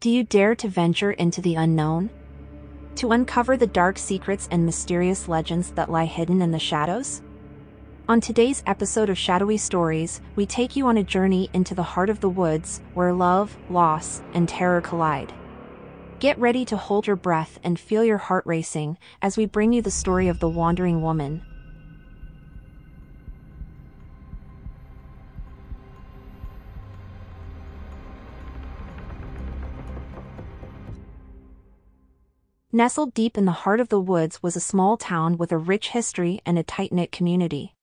Do you dare to venture into the unknown? To uncover the dark secrets and mysterious legends that lie hidden in the shadows? On today's episode of Shadowy Stories, we take you on a journey into the heart of the woods where love, loss, and terror collide. Get ready to hold your breath and feel your heart racing as we bring you the story of the Wandering Woman, Nestled deep in the heart of the woods was a small town with a rich history and a tight-knit community.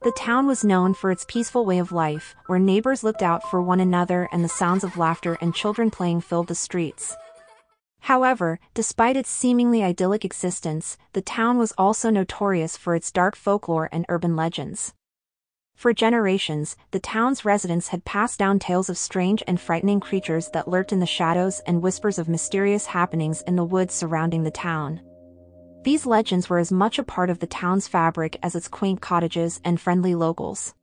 The town was known for its peaceful way of life, where neighbors looked out for one another and the sounds of laughter and children playing filled the streets. However, despite its seemingly idyllic existence, the town was also notorious for its dark folklore and urban legends. For generations, the town's residents had passed down tales of strange and frightening creatures that lurked in the shadows and whispers of mysterious happenings in the woods surrounding the town. These legends were as much a part of the town's fabric as its quaint cottages and friendly locals.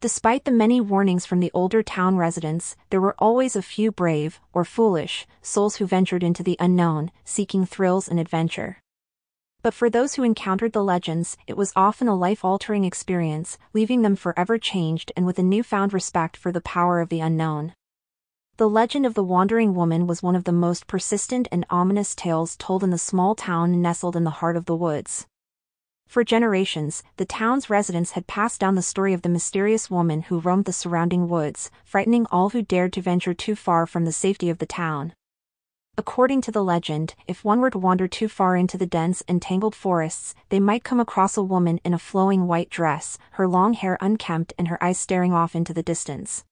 Despite the many warnings from the older town residents, there were always a few brave, or foolish, souls who ventured into the unknown, seeking thrills and adventure. But for those who encountered the legends, it was often a life-altering experience, leaving them forever changed and with a newfound respect for the power of the unknown. The legend of the Wandering Woman was one of the most persistent and ominous tales told in the small town nestled in the heart of the woods. For generations, the town's residents had passed down the story of the mysterious woman who roamed the surrounding woods, frightening all who dared to venture too far from the safety of the town. According to the legend, if one were to wander too far into the dense and tangled forests, they might come across a woman in a flowing white dress, her long hair unkempt and her eyes staring off into the distance.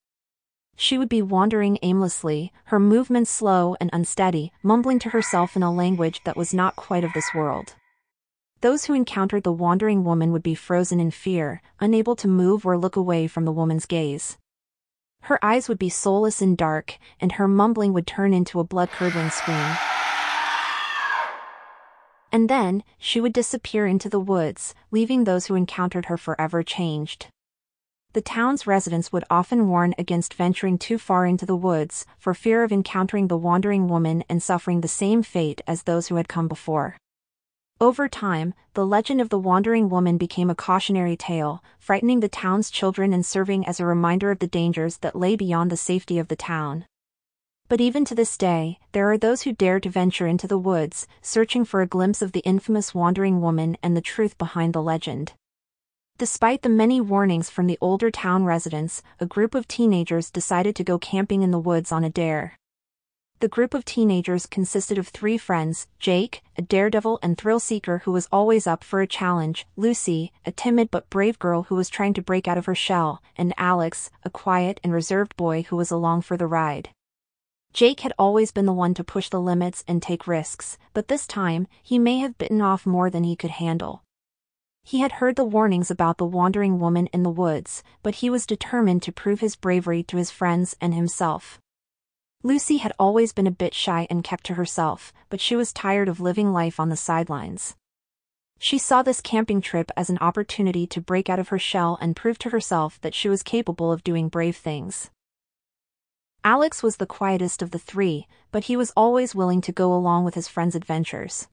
She would be wandering aimlessly, her movements slow and unsteady, mumbling to herself in a language that was not quite of this world. Those who encountered the wandering woman would be frozen in fear, unable to move or look away from the woman's gaze. Her eyes would be soulless and dark, and her mumbling would turn into a blood-curdling scream. And then, she would disappear into the woods, leaving those who encountered her forever changed. The town's residents would often warn against venturing too far into the woods, for fear of encountering the wandering woman and suffering the same fate as those who had come before. Over time, the legend of the wandering woman became a cautionary tale, frightening the town's children and serving as a reminder of the dangers that lay beyond the safety of the town. But even to this day, there are those who dare to venture into the woods, searching for a glimpse of the infamous wandering woman and the truth behind the legend. Despite the many warnings from the older town residents, a group of teenagers decided to go camping in the woods on a dare. The group of teenagers consisted of three friends, Jake, a daredevil and thrill seeker who was always up for a challenge, Lucy, a timid but brave girl who was trying to break out of her shell, and Alex, a quiet and reserved boy who was along for the ride. Jake had always been the one to push the limits and take risks, but this time, he may have bitten off more than he could handle. He had heard the warnings about the wandering woman in the woods, but he was determined to prove his bravery to his friends and himself. Lucy had always been a bit shy and kept to herself, but she was tired of living life on the sidelines. She saw this camping trip as an opportunity to break out of her shell and prove to herself that she was capable of doing brave things. Alex was the quietest of the three, but he was always willing to go along with his friend's adventures.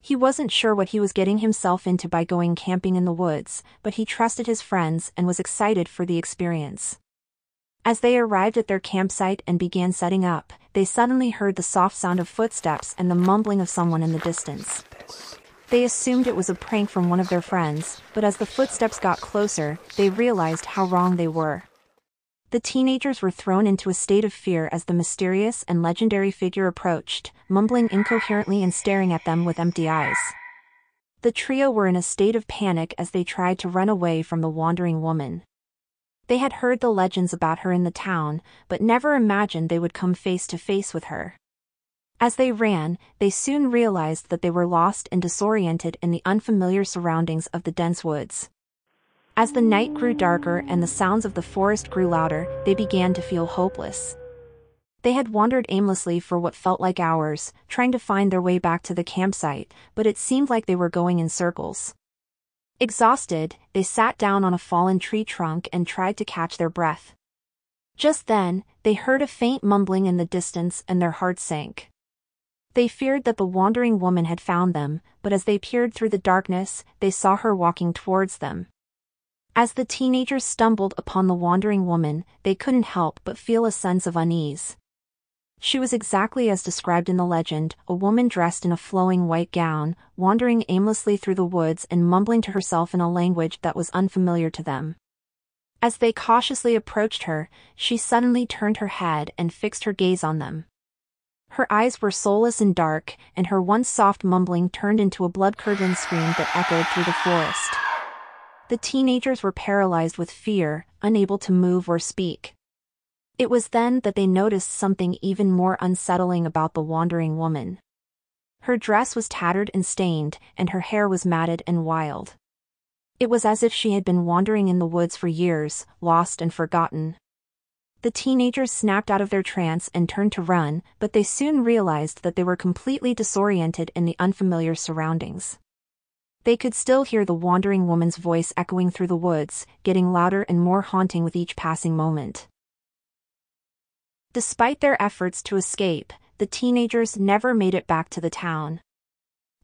He wasn't sure what he was getting himself into by going camping in the woods, but he trusted his friends and was excited for the experience. As they arrived at their campsite and began setting up, they suddenly heard the soft sound of footsteps and the mumbling of someone in the distance. They assumed it was a prank from one of their friends, but as the footsteps got closer, they realized how wrong they were. The teenagers were thrown into a state of fear as the mysterious and legendary figure approached, mumbling incoherently and staring at them with empty eyes. The trio were in a state of panic as they tried to run away from the wandering woman. They had heard the legends about her in the town, but never imagined they would come face to face with her. As they ran, they soon realized that they were lost and disoriented in the unfamiliar surroundings of the dense woods. As the night grew darker and the sounds of the forest grew louder, they began to feel hopeless. They had wandered aimlessly for what felt like hours, trying to find their way back to the campsite, but it seemed like they were going in circles. Exhausted, they sat down on a fallen tree trunk and tried to catch their breath. Just then, they heard a faint mumbling in the distance and their hearts sank. They feared that the wandering woman had found them, but as they peered through the darkness, they saw her walking towards them. As the teenagers stumbled upon the wandering woman, they couldn't help but feel a sense of unease. She was exactly as described in the legend, a woman dressed in a flowing white gown, wandering aimlessly through the woods and mumbling to herself in a language that was unfamiliar to them. As they cautiously approached her, she suddenly turned her head and fixed her gaze on them. Her eyes were soulless and dark, and her once soft mumbling turned into a blood-curdling scream that echoed through the forest. The teenagers were paralyzed with fear, unable to move or speak. It was then that they noticed something even more unsettling about the wandering woman. Her dress was tattered and stained, and her hair was matted and wild. It was as if she had been wandering in the woods for years, lost and forgotten. The teenagers snapped out of their trance and turned to run, but they soon realized that they were completely disoriented in the unfamiliar surroundings. They could still hear the wandering woman's voice echoing through the woods, getting louder and more haunting with each passing moment. Despite their efforts to escape, the teenagers never made it back to the town.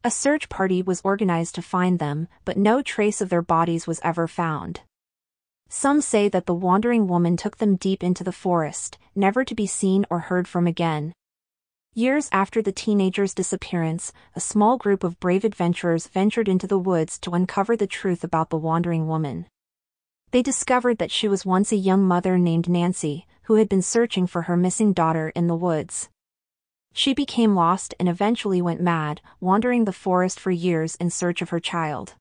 A search party was organized to find them, but no trace of their bodies was ever found. Some say that the wandering woman took them deep into the forest, never to be seen or heard from again. Years after the teenager's disappearance, a small group of brave adventurers ventured into the woods to uncover the truth about the wandering woman. They discovered that she was once a young mother named Nancy, who had been searching for her missing daughter in the woods. She became lost and eventually went mad, wandering the forest for years in search of her child.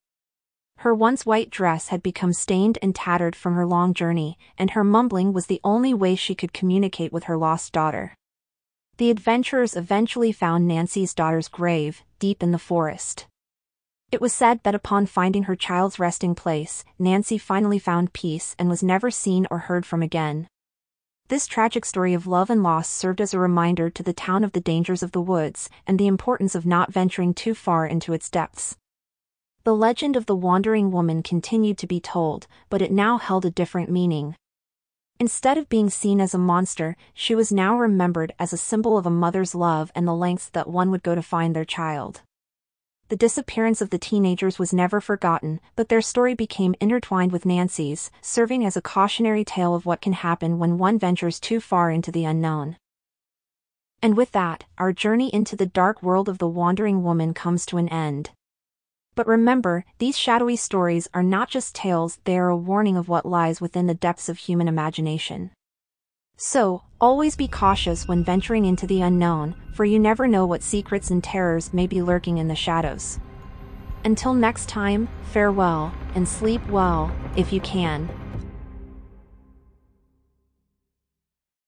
Her once white dress had become stained and tattered from her long journey, and her mumbling was the only way she could communicate with her lost daughter. The adventurers eventually found Nancy's daughter's grave, deep in the forest. It was said that upon finding her child's resting place, Nancy finally found peace and was never seen or heard from again. This tragic story of love and loss served as a reminder to the town of the dangers of the woods and the importance of not venturing too far into its depths. The legend of the wandering woman continued to be told, but it now held a different meaning. Instead of being seen as a monster, she was now remembered as a symbol of a mother's love and the lengths that one would go to find their child. The disappearance of the teenagers was never forgotten, but their story became intertwined with Nancy's, serving as a cautionary tale of what can happen when one ventures too far into the unknown. And with that, our journey into the dark world of the wandering woman comes to an end. But remember, these shadowy stories are not just tales, they are a warning of what lies within the depths of human imagination. So, always be cautious when venturing into the unknown, for you never know what secrets and terrors may be lurking in the shadows. Until next time, farewell, and sleep well, if you can.